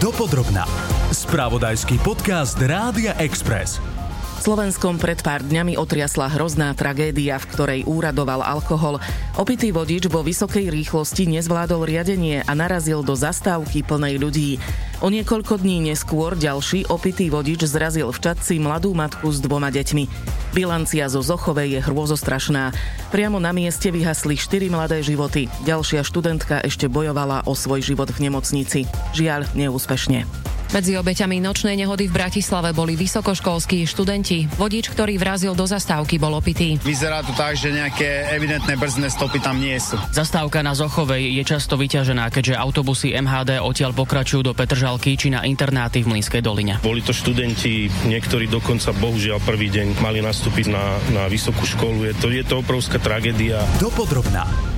Dopodrobná. Spravodajský podcast Rádia Express. Slovenskom pred pár dňami otriasla hrozná tragédia, v ktorej úradoval alkohol. Opitý vodič vo vysokej rýchlosti nezvládol riadenie a narazil do zastávky plnej ľudí. O niekoľko dní neskôr ďalší opitý vodič zrazil v Čadci mladú matku s dvoma deťmi. Bilancia zo Zochovej je hrôzostrašná. Priamo na mieste vyhasli štyri mladé životy. Ďalšia študentka ešte bojovala o svoj život v nemocnici. Žiaľ, neúspešne. Medzi obeťami nočnej nehody v Bratislave boli vysokoškolskí študenti. Vodič, ktorý vrazil do zastávky, bol opitý. Vyzerá to tak, že nejaké evidentné brzdné stopy tam nie sú. Zastávka na Zochovej je často vyťažená, keďže autobusy MHD odtiaľ pokračujú do Petržalky či na internáty v Mlínskej doline. Boli to študenti, niektorí dokonca bohužiaľ prvý deň mali nastúpiť na, na vysokú školu. Je to, je to obrovská tragédia. Dopodrobná.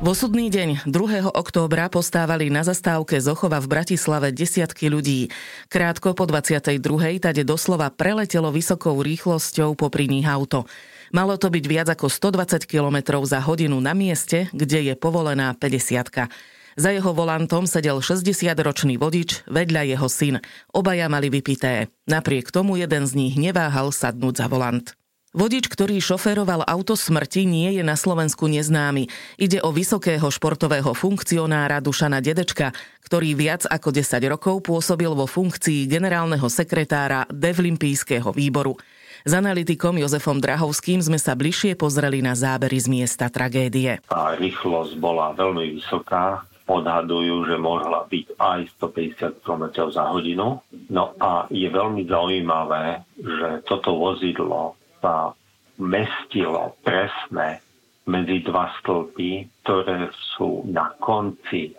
V osudný deň 2. októbra postávali na zastávke Zochova v Bratislave desiatky ľudí. Krátko po 22. tade doslova preletelo vysokou rýchlosťou popri nich auto. Malo to byť viac ako 120 km za hodinu na mieste, kde je povolená 50 Za jeho volantom sedel 60-ročný vodič, vedľa jeho syn. Obaja mali vypité. Napriek tomu jeden z nich neváhal sadnúť za volant. Vodič, ktorý šoféroval auto smrti, nie je na Slovensku neznámy. Ide o vysokého športového funkcionára Dušana Dedečka, ktorý viac ako 10 rokov pôsobil vo funkcii generálneho sekretára Devlimpijského výboru. S analytikom Jozefom Drahovským sme sa bližšie pozreli na zábery z miesta tragédie. Tá rýchlosť bola veľmi vysoká, odhadujú, že mohla byť aj 150 km za hodinu. No a je veľmi zaujímavé, že toto vozidlo sa mestilo presne medzi dva stĺpy, ktoré sú na konci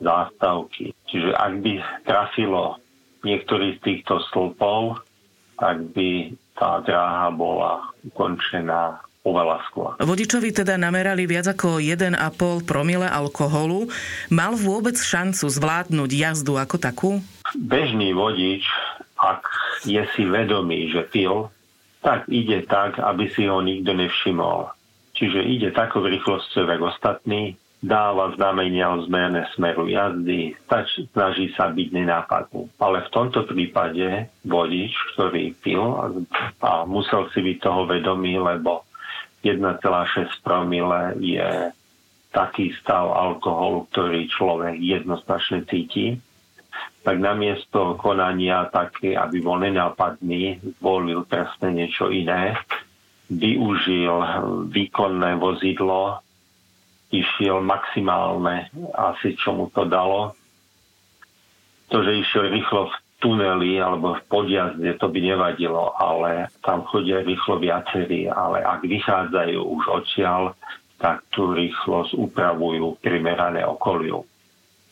zástavky. Čiže ak by trafilo niektorý z týchto stĺpov, tak by tá dráha bola ukončená oveľa skôr. Vodičovi teda namerali viac ako 1,5 promile alkoholu. Mal vôbec šancu zvládnuť jazdu ako takú? Bežný vodič, ak je si vedomý, že pil, tak ide tak, aby si ho nikto nevšimol. Čiže ide takou rýchlosťou, ako ostatní, dáva znamenia o zmene smeru jazdy, snaží sa byť nenápadný. Ale v tomto prípade vodič, ktorý pil a, a musel si byť toho vedomý, lebo 1,6 promile je taký stav alkoholu, ktorý človek jednoznačne cíti, tak namiesto konania také, aby bol nenápadný, zvolil presne niečo iné, využil výkonné vozidlo, išiel maximálne asi čo mu to dalo. To, že išiel rýchlo v tuneli alebo v podjazde, to by nevadilo, ale tam chodia rýchlo viacerí, ale ak vychádzajú už odtiaľ, tak tú rýchlosť upravujú primerané okoliu.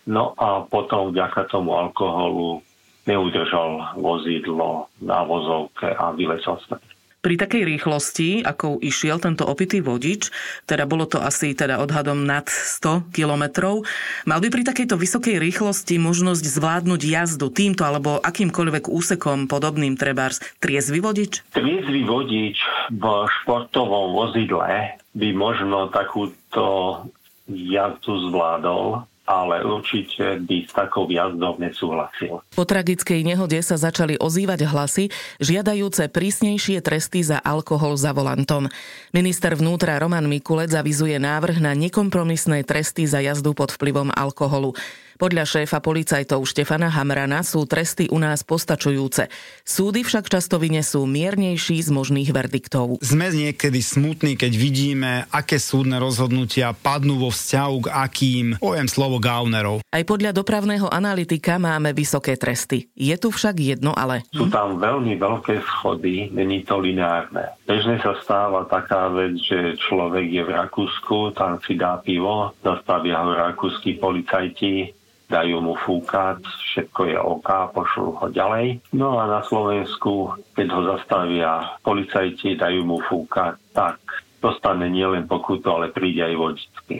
No a potom vďaka tomu alkoholu neudržal vozidlo na vozovke a vyletel sa. Pri takej rýchlosti, ako išiel tento opitý vodič, teda bolo to asi teda odhadom nad 100 kilometrov, mal by pri takejto vysokej rýchlosti možnosť zvládnuť jazdu týmto alebo akýmkoľvek úsekom podobným trebárs triezvy vodič? Triezvy vodič v športovom vozidle by možno takúto jazdu zvládol, ale určite by s takou jazdou nesúhlasil. Po tragickej nehode sa začali ozývať hlasy, žiadajúce prísnejšie tresty za alkohol za volantom. Minister vnútra Roman Mikulec zavizuje návrh na nekompromisné tresty za jazdu pod vplyvom alkoholu. Podľa šéfa policajtov Štefana Hamrana sú tresty u nás postačujúce. Súdy však často vynesú miernejší z možných verdiktov. Sme niekedy smutní, keď vidíme, aké súdne rozhodnutia padnú vo vzťahu k akým, poviem slovo gaunerov. Aj podľa dopravného analytika máme vysoké tresty. Je tu však jedno ale. Sú tam veľmi veľké schody, není to lineárne. Bežne sa stáva taká vec, že človek je v Rakúsku, tam si dá pivo, zastavia ho rakúsky policajti, dajú mu fúkať, všetko je OK, pošlú ho ďalej. No a na Slovensku, keď ho zastavia policajti, dajú mu fúkať, tak dostane nielen pokutu, ale príde aj vodičky.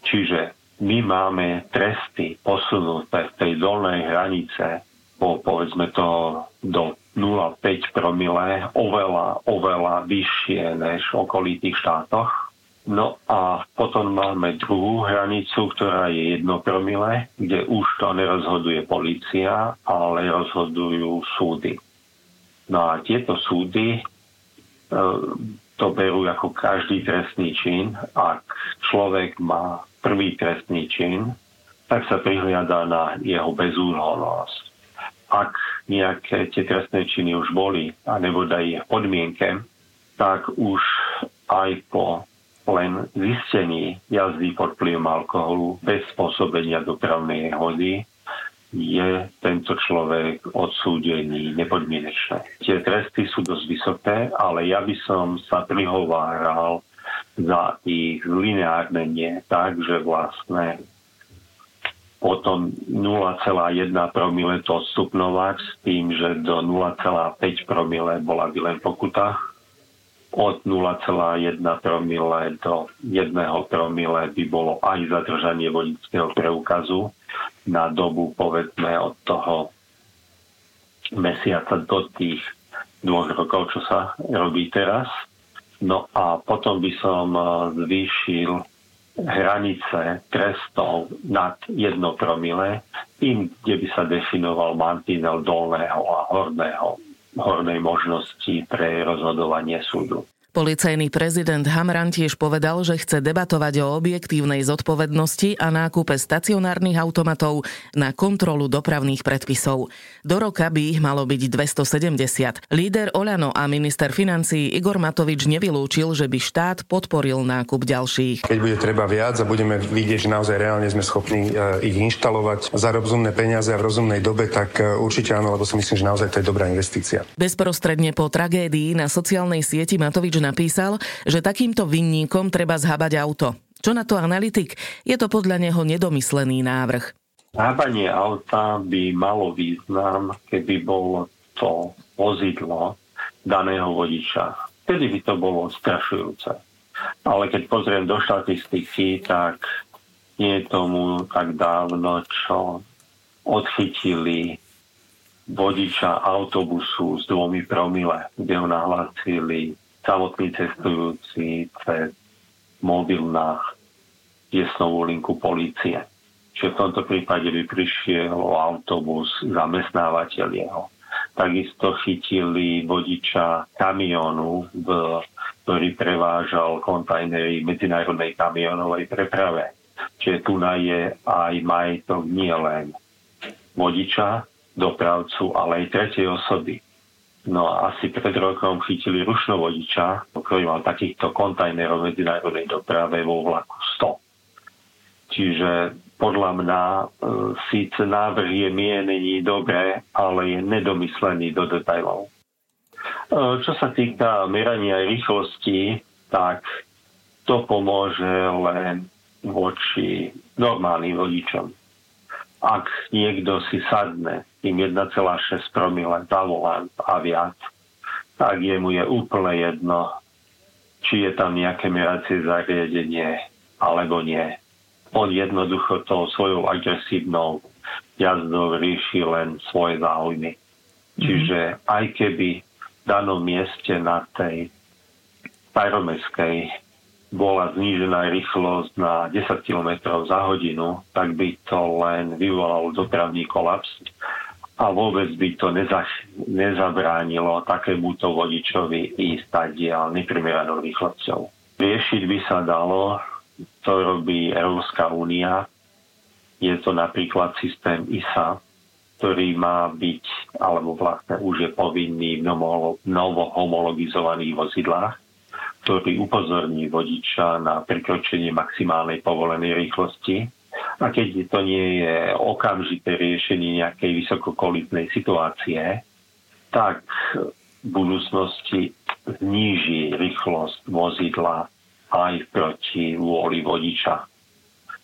Čiže my máme tresty posunuté v tej dolnej hranice po povedzme to do 0,5 promile oveľa, oveľa vyššie než v okolitých štátoch. No a potom máme druhú hranicu, ktorá je jedno promile, kde už to nerozhoduje policia, ale rozhodujú súdy. No a tieto súdy e, to berú ako každý trestný čin. Ak človek má prvý trestný čin, tak sa prihliada na jeho bezúhonnosť. Ak nejaké tie trestné činy už boli, alebo daj ich podmienke, tak už aj po len zistení jazdy pod vplyvom alkoholu bez spôsobenia dopravnej hody je tento človek odsúdený nepodmienečne. Tie tresty sú dosť vysoké, ale ja by som sa prihováral za ich lineárnenie tak, že vlastne potom 0,1 promile to odstupnovať s tým, že do 0,5 promile bola by len pokuta od 0,1 promile do 1 promile by bolo aj zadržanie vodického preukazu na dobu povedzme od toho mesiaca do tých dvoch rokov, čo sa robí teraz. No a potom by som eh, zvýšil hranice trestov nad 1 promile, tým, kde by sa definoval mantinel dolného a horného hornej možnosti pre rozhodovanie súdu. Policajný prezident Hamran tiež povedal, že chce debatovať o objektívnej zodpovednosti a nákupe stacionárnych automatov na kontrolu dopravných predpisov. Do roka by ich malo byť 270. Líder Oľano a minister financí Igor Matovič nevylúčil, že by štát podporil nákup ďalších. Keď bude treba viac a budeme vidieť, že naozaj reálne sme schopní e, ich inštalovať za rozumné peniaze a v rozumnej dobe, tak e, určite áno, lebo si myslím, že naozaj to je dobrá investícia. Bezprostredne po tragédii na sociálnej sieti Matovič napísal, že takýmto vinníkom treba zhabať auto. Čo na to analytik? Je to podľa neho nedomyslený návrh. Zhábanie auta by malo význam, keby bolo to vozidlo daného vodiča. Vtedy by to bolo strašujúce. Ale keď pozriem do štatistiky, tak nie je tomu tak dávno, čo odchytili vodiča autobusu s dvomi promile, kde ho nahlásili samotní cestujúci cez mobil na tiesnovú linku policie. Čiže v tomto prípade by prišiel autobus zamestnávateľ jeho. Takisto chytili vodiča kamionu, v, ktorý prevážal kontajnery medzinárodnej kamionovej preprave. Čiže tu je aj majetok nie len vodiča, dopravcu, ale aj tretej osoby. No a asi pred rokom chytili rušnovodiča, ktorý mal takýchto kontajnerov medzinárodnej doprave vo vlaku 100. Čiže podľa mňa e, síce návrh je mienený dobre, ale je nedomyslený do detajlov. E, čo sa týka merania rýchlosti, tak to pomôže len voči normálnym vodičom ak niekto si sadne tým 1,6 promile za volant a viac, tak jemu je úplne jedno, či je tam nejaké meracie zariadenie alebo nie. On jednoducho tou svojou agresívnou jazdou rieši len svoje záujmy. Mm-hmm. Čiže aj keby v danom mieste na tej Pyromeskej bola znížená rýchlosť na 10 km za hodinu, tak by to len vyvolalo dopravný kolaps a vôbec by to neza, nezabránilo takémuto vodičovi ísť tadiaľ neprimeranou rýchlosťou. Riešiť by sa dalo, to robí Európska únia, je to napríklad systém ISA, ktorý má byť, alebo vlastne už je povinný v novo homologizovaných vozidlách ktorý upozorní vodiča na prekročenie maximálnej povolenej rýchlosti. A keď to nie je okamžité riešenie nejakej vysokokolitnej situácie, tak v budúcnosti zníži rýchlosť vozidla aj proti vôli vodiča.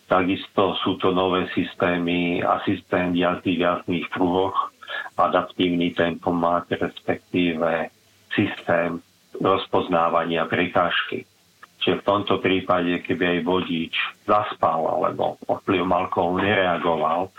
Takisto sú to nové systémy, asistent jazdy v jazdných pruhoch, adaptívny tempomat, respektíve systém rozpoznávania prekážky. Čiže v tomto prípade, keby aj vodič zaspal alebo vplyvom alkoholu nereagoval,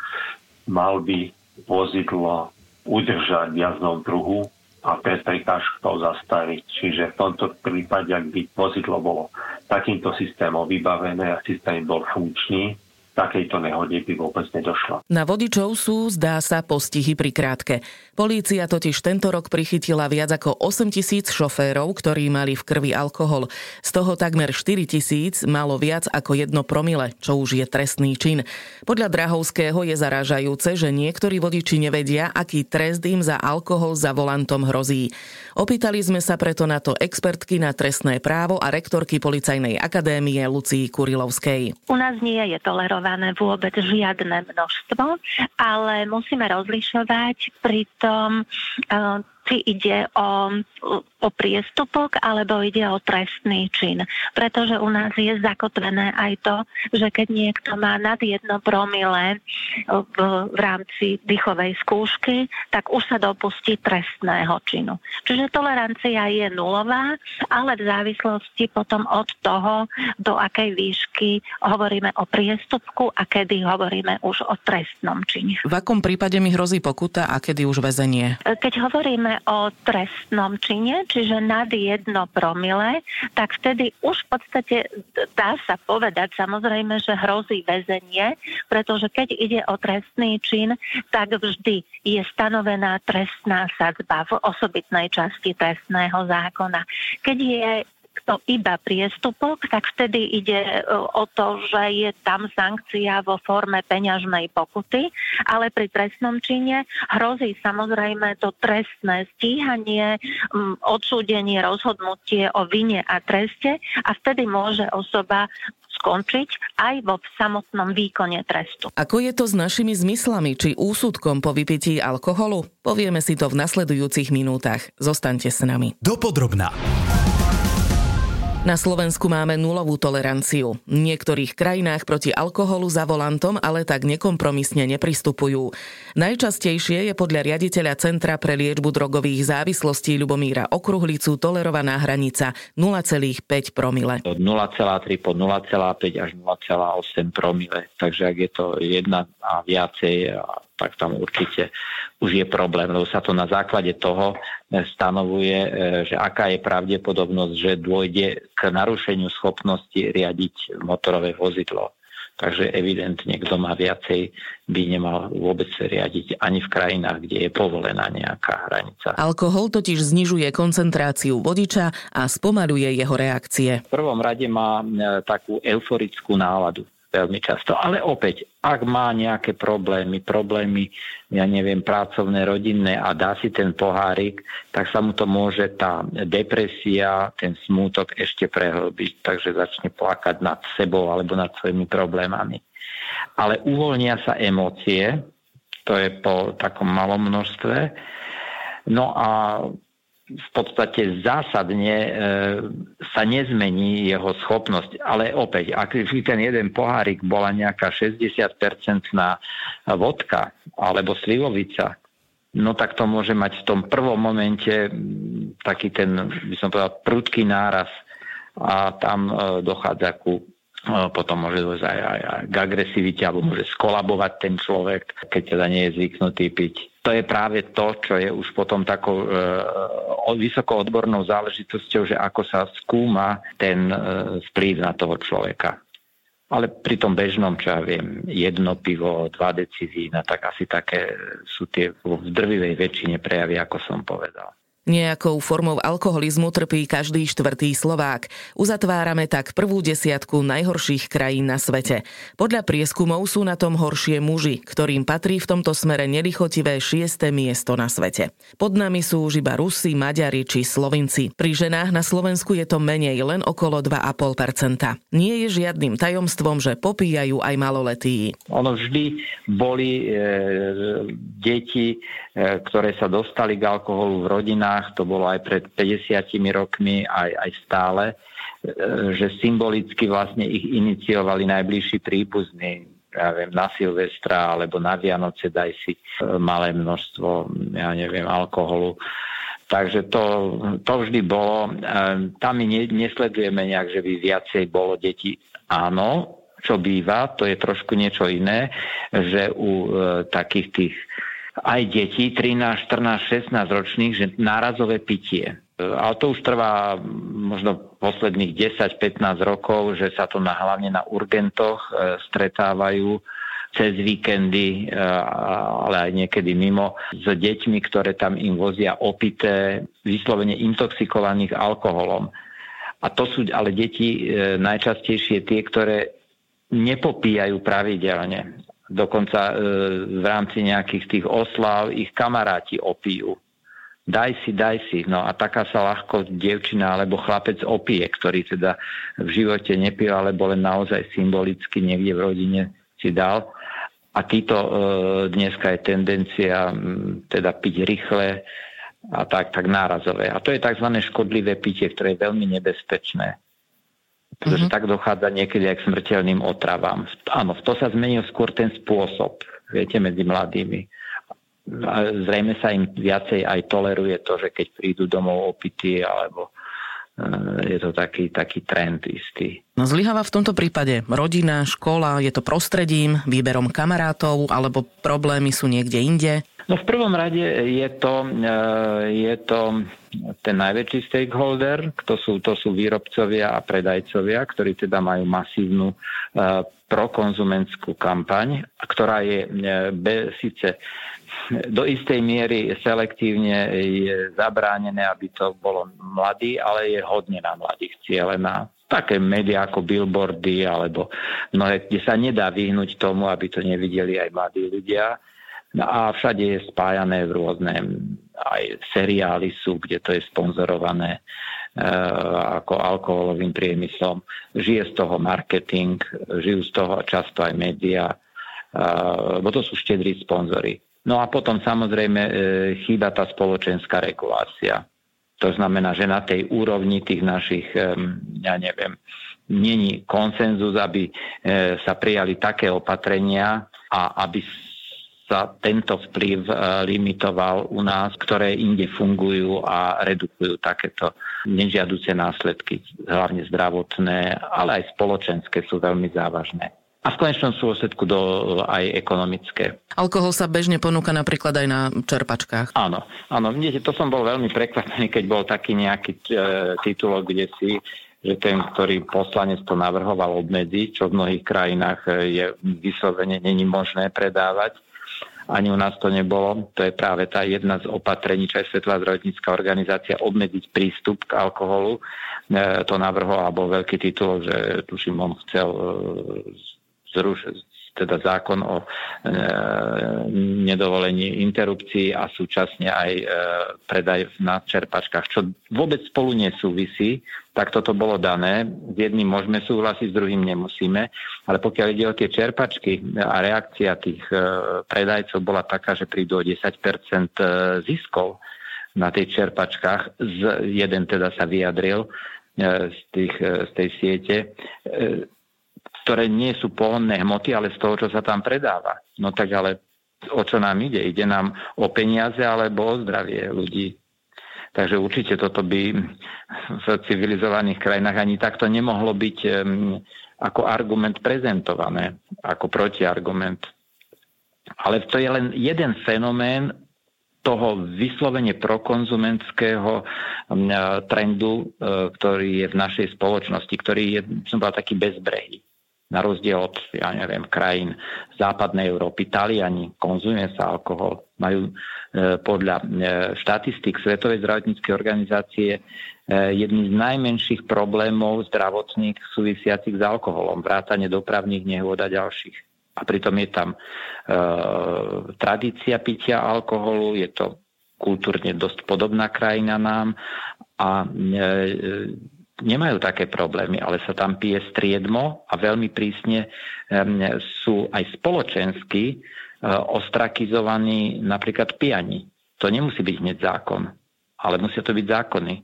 mal by vozidlo udržať v jazdnom pruhu a pred prekážkou zastaviť. Čiže v tomto prípade, ak by vozidlo bolo takýmto systémom vybavené a systém bol funkčný, takejto nehode by vôbec nedošlo. Na vodičov sú, zdá sa, postihy pri krátke. Polícia totiž tento rok prichytila viac ako 8 tisíc šoférov, ktorí mali v krvi alkohol. Z toho takmer 4 tisíc malo viac ako jedno promile, čo už je trestný čin. Podľa Drahovského je zarážajúce, že niektorí vodiči nevedia, aký trest im za alkohol za volantom hrozí. Opýtali sme sa preto na to expertky na trestné právo a rektorky Policajnej akadémie Lucii Kurilovskej. U nás nie je tolerované registrované vôbec žiadne množstvo, ale musíme rozlišovať pri tom eh, či ide o, o priestupok alebo ide o trestný čin. Pretože u nás je zakotvené aj to, že keď niekto má nad jedno promile v, v rámci dýchovej skúšky, tak už sa dopustí trestného činu. Čiže tolerancia je nulová, ale v závislosti potom od toho, do akej výšky hovoríme o priestupku a kedy hovoríme už o trestnom čine. V akom prípade mi hrozí pokuta a kedy už väzenie? Keď o trestnom čine, čiže nad jedno promile, tak vtedy už v podstate dá sa povedať samozrejme, že hrozí väzenie, pretože keď ide o trestný čin, tak vždy je stanovená trestná sadzba v osobitnej časti trestného zákona. Keď je to iba priestupok, tak vtedy ide e, o to, že je tam sankcia vo forme peňažnej pokuty, ale pri trestnom čine hrozí samozrejme to trestné stíhanie, odsúdenie, rozhodnutie o vine a treste a vtedy môže osoba skončiť aj vo samotnom výkone trestu. Ako je to s našimi zmyslami či úsudkom po vypití alkoholu? Povieme si to v nasledujúcich minútach. Zostaňte s nami. Dopodrobná. Na Slovensku máme nulovú toleranciu. V niektorých krajinách proti alkoholu za volantom ale tak nekompromisne nepristupujú. Najčastejšie je podľa riaditeľa Centra pre liečbu drogových závislostí Ľubomíra Okruhlicu tolerovaná hranica 0,5 promile. Od 0,3 po 0,5 až 0,8 promile. Takže ak je to jedna a viacej tak tam určite už je problém, lebo sa to na základe toho e, stanovuje, e, že aká je pravdepodobnosť, že dôjde k narušeniu schopnosti riadiť motorové vozidlo. Takže evidentne, kto má viacej, by nemal vôbec riadiť ani v krajinách, kde je povolená nejaká hranica. Alkohol totiž znižuje koncentráciu vodiča a spomaluje jeho reakcie. V prvom rade má e, takú euforickú náladu veľmi často. Ale opäť, ak má nejaké problémy, problémy, ja neviem, pracovné, rodinné a dá si ten pohárik, tak sa mu to môže tá depresia, ten smútok ešte prehlbiť, takže začne plakať nad sebou alebo nad svojimi problémami. Ale uvoľnia sa emócie, to je po takom malom množstve, no a v podstate zásadne e, sa nezmení jeho schopnosť. Ale opäť, ak ten jeden pohárik bola nejaká 60-percentná vodka alebo slivovica, no tak to môže mať v tom prvom momente taký ten, by som povedal, prudký náraz a tam e, dochádza ku potom môže dôjsť aj, aj, aj k agresivite alebo môže skolabovať ten človek, keď teda nie je zvyknutý piť to je práve to, čo je už potom takou e, vysoko odbornou záležitosťou, že ako sa skúma ten e, vplyv na toho človeka. Ale pri tom bežnom, čo ja viem, jedno pivo, dva deci vína, tak asi také sú tie v drvivej väčšine prejavy, ako som povedal. Nejakou formou alkoholizmu trpí každý štvrtý Slovák. Uzatvárame tak prvú desiatku najhorších krajín na svete. Podľa prieskumov sú na tom horšie muži, ktorým patrí v tomto smere nelichotivé šiesté miesto na svete. Pod nami sú už iba Rusi, Maďari či Slovinci. Pri ženách na Slovensku je to menej, len okolo 2,5%. Nie je žiadnym tajomstvom, že popíjajú aj maloletí. Ono vždy boli e, deti, ktoré sa dostali k alkoholu v rodinách to bolo aj pred 50 rokmi, aj, aj stále, e, že symbolicky vlastne ich iniciovali najbližší príbuzní, ja viem, na Silvestra alebo na Vianoce daj si e, malé množstvo, ja neviem, alkoholu. Takže to, to vždy bolo. E, tam my nesledujeme nejak, že by viacej bolo detí. Áno, čo býva, to je trošku niečo iné, že u takých tých aj deti 13, 14, 16 ročných, že nárazové pitie. Ale to už trvá možno posledných 10-15 rokov, že sa to na, hlavne na urgentoch e, stretávajú cez víkendy, e, ale aj niekedy mimo, s deťmi, ktoré tam im vozia opité, vyslovene intoxikovaných alkoholom. A to sú ale deti e, najčastejšie tie, ktoré nepopíjajú pravidelne. Dokonca e, v rámci nejakých tých oslav ich kamaráti opijú. Daj si, daj si. No a taká sa ľahko dievčina alebo chlapec opije, ktorý teda v živote nepil, alebo len naozaj symbolicky niekde v rodine si dal. A títo e, dneska je tendencia teda piť rýchle a tak, tak nárazové. A to je tzv. škodlivé pitie, ktoré je veľmi nebezpečné pretože mm-hmm. tak dochádza niekedy aj k smrteľným otravám. Áno, to sa zmenil skôr ten spôsob, viete, medzi mladými. A zrejme sa im viacej aj toleruje to, že keď prídu domov opití, alebo e, je to taký, taký trend istý. No zlyháva v tomto prípade rodina, škola, je to prostredím, výberom kamarátov, alebo problémy sú niekde inde? No v prvom rade je to, e, je to ten najväčší stakeholder, to sú, to sú výrobcovia a predajcovia, ktorí teda majú masívnu e, prokonzumentskú kampaň, ktorá je e, be, síce do istej miery selektívne je zabránené, aby to bolo mladý, ale je hodne na mladých cieľená také médiá ako billboardy alebo mnohé, kde sa nedá vyhnúť tomu, aby to nevideli aj mladí ľudia. No a všade je spájané v rôzne aj seriály sú, kde to je sponzorované e, ako alkoholovým priemyslom. Žije z toho marketing, žijú z toho často aj médiá, e, bo to sú štedrí sponzory. No a potom samozrejme e, chýba tá spoločenská regulácia. To znamená, že na tej úrovni tých našich, ja neviem, není konsenzus, aby e, sa prijali také opatrenia a aby sa tento vplyv e, limitoval u nás, ktoré inde fungujú a redukujú takéto nežiaduce následky, hlavne zdravotné, ale aj spoločenské sú veľmi závažné a v konečnom dôsledku do aj ekonomické. Alkohol sa bežne ponúka napríklad aj na čerpačkách. Áno, áno, vidíte, to som bol veľmi prekvapený, keď bol taký nejaký e, titulok, kde si že ten, ktorý poslanec to navrhoval obmedziť, čo v mnohých krajinách e, je vyslovene není možné predávať, ani u nás to nebolo. To je práve tá jedna z opatrení, čo je Svetová zdravotnícká organizácia, obmedziť prístup k alkoholu. E, to navrhol, alebo veľký titul, že tuším, on chcel e, zrušiť teda zákon o e, nedovolení interrupcií a súčasne aj e, predaj na čerpačkách, čo vôbec spolu nesúvisí, tak toto bolo dané. S jedným môžeme súhlasiť, s druhým nemusíme, ale pokiaľ ide o tie čerpačky a reakcia tých e, predajcov bola taká, že prídu o 10% e, ziskov na tej čerpačkách, z, jeden teda sa vyjadril e, z, tých, e, z tej siete, ktoré nie sú pohonné hmoty, ale z toho, čo sa tam predáva. No tak ale o čo nám ide? Ide nám o peniaze alebo o zdravie ľudí. Takže určite toto by v civilizovaných krajinách ani takto nemohlo byť ako argument prezentované, ako protiargument. Ale to je len jeden fenomén toho vyslovene prokonzumentského trendu, e, ktorý je v našej spoločnosti, ktorý je, som povedal, taký bezbrehý na rozdiel od, ja neviem, krajín západnej Európy. Taliani konzumuje sa alkohol, majú e, podľa e, štatistik Svetovej zdravotníckej organizácie e, jedný z najmenších problémov zdravotných súvisiacich s alkoholom, vrátane dopravných nehôd a ďalších. A pritom je tam e, tradícia pitia alkoholu, je to kultúrne dosť podobná krajina nám a e, nemajú také problémy, ale sa tam pije striedmo a veľmi prísne sú aj spoločensky e, ostrakizovaní napríklad pijani. To nemusí byť hneď zákon, ale musia to byť zákony.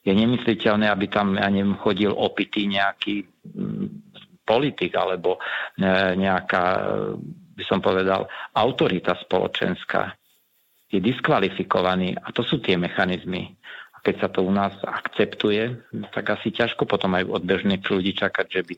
Je nemysliteľné, aby tam, ja neviem, chodil opitý nejaký mm, politik alebo e, nejaká, by som povedal, autorita spoločenská. Je diskvalifikovaný a to sú tie mechanizmy keď sa to u nás akceptuje, tak asi ťažko potom aj od bežných ľudí čakať, že by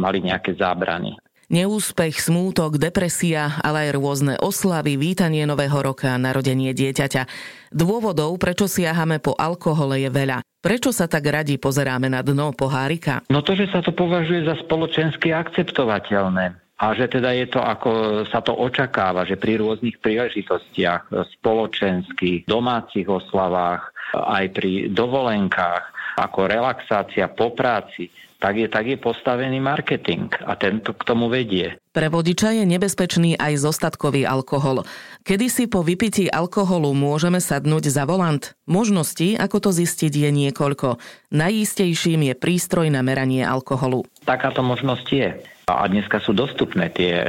mali nejaké zábrany. Neúspech, smútok, depresia, ale aj rôzne oslavy, vítanie nového roka, narodenie dieťaťa. Dôvodov, prečo siahame po alkohole je veľa. Prečo sa tak radi pozeráme na dno pohárika? No to, že sa to považuje za spoločensky akceptovateľné a že teda je to ako sa to očakáva, že pri rôznych príležitostiach, spoločenských, domácich oslavách, aj pri dovolenkách, ako relaxácia po práci, tak je, tak je postavený marketing a tento k tomu vedie. Pre vodiča je nebezpečný aj zostatkový alkohol. Kedy si po vypití alkoholu môžeme sadnúť za volant? Možností, ako to zistiť, je niekoľko. Najistejším je prístroj na meranie alkoholu. Takáto možnosť je. A dneska sú dostupné tie, e,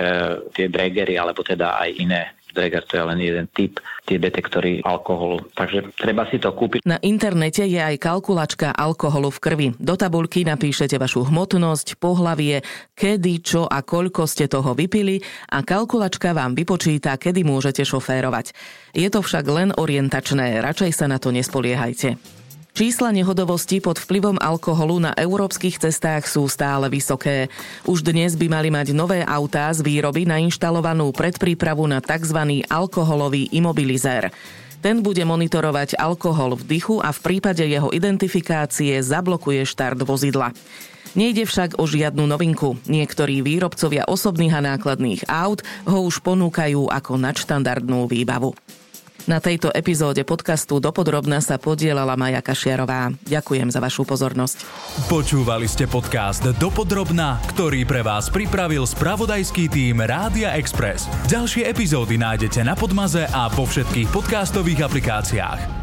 tie dregery, alebo teda aj iné Dreger to je len jeden typ, tie detektory alkoholu. Takže treba si to kúpiť. Na internete je aj kalkulačka alkoholu v krvi. Do tabulky napíšete vašu hmotnosť, pohlavie, kedy, čo a koľko ste toho vypili a kalkulačka vám vypočíta, kedy môžete šoférovať. Je to však len orientačné, radšej sa na to nespoliehajte. Čísla nehodovosti pod vplyvom alkoholu na európskych cestách sú stále vysoké. Už dnes by mali mať nové autá z výroby nainštalovanú predprípravu na tzv. alkoholový imobilizér. Ten bude monitorovať alkohol v dychu a v prípade jeho identifikácie zablokuje štart vozidla. Nejde však o žiadnu novinku. Niektorí výrobcovia osobných a nákladných aut ho už ponúkajú ako nadštandardnú výbavu. Na tejto epizóde podcastu Dopodrobna sa podielala Maja Kašiarová. Ďakujem za vašu pozornosť. Počúvali ste podcast Dopodrobna, ktorý pre vás pripravil spravodajský tým Rádia Express. Ďalšie epizódy nájdete na Podmaze a vo všetkých podcastových aplikáciách.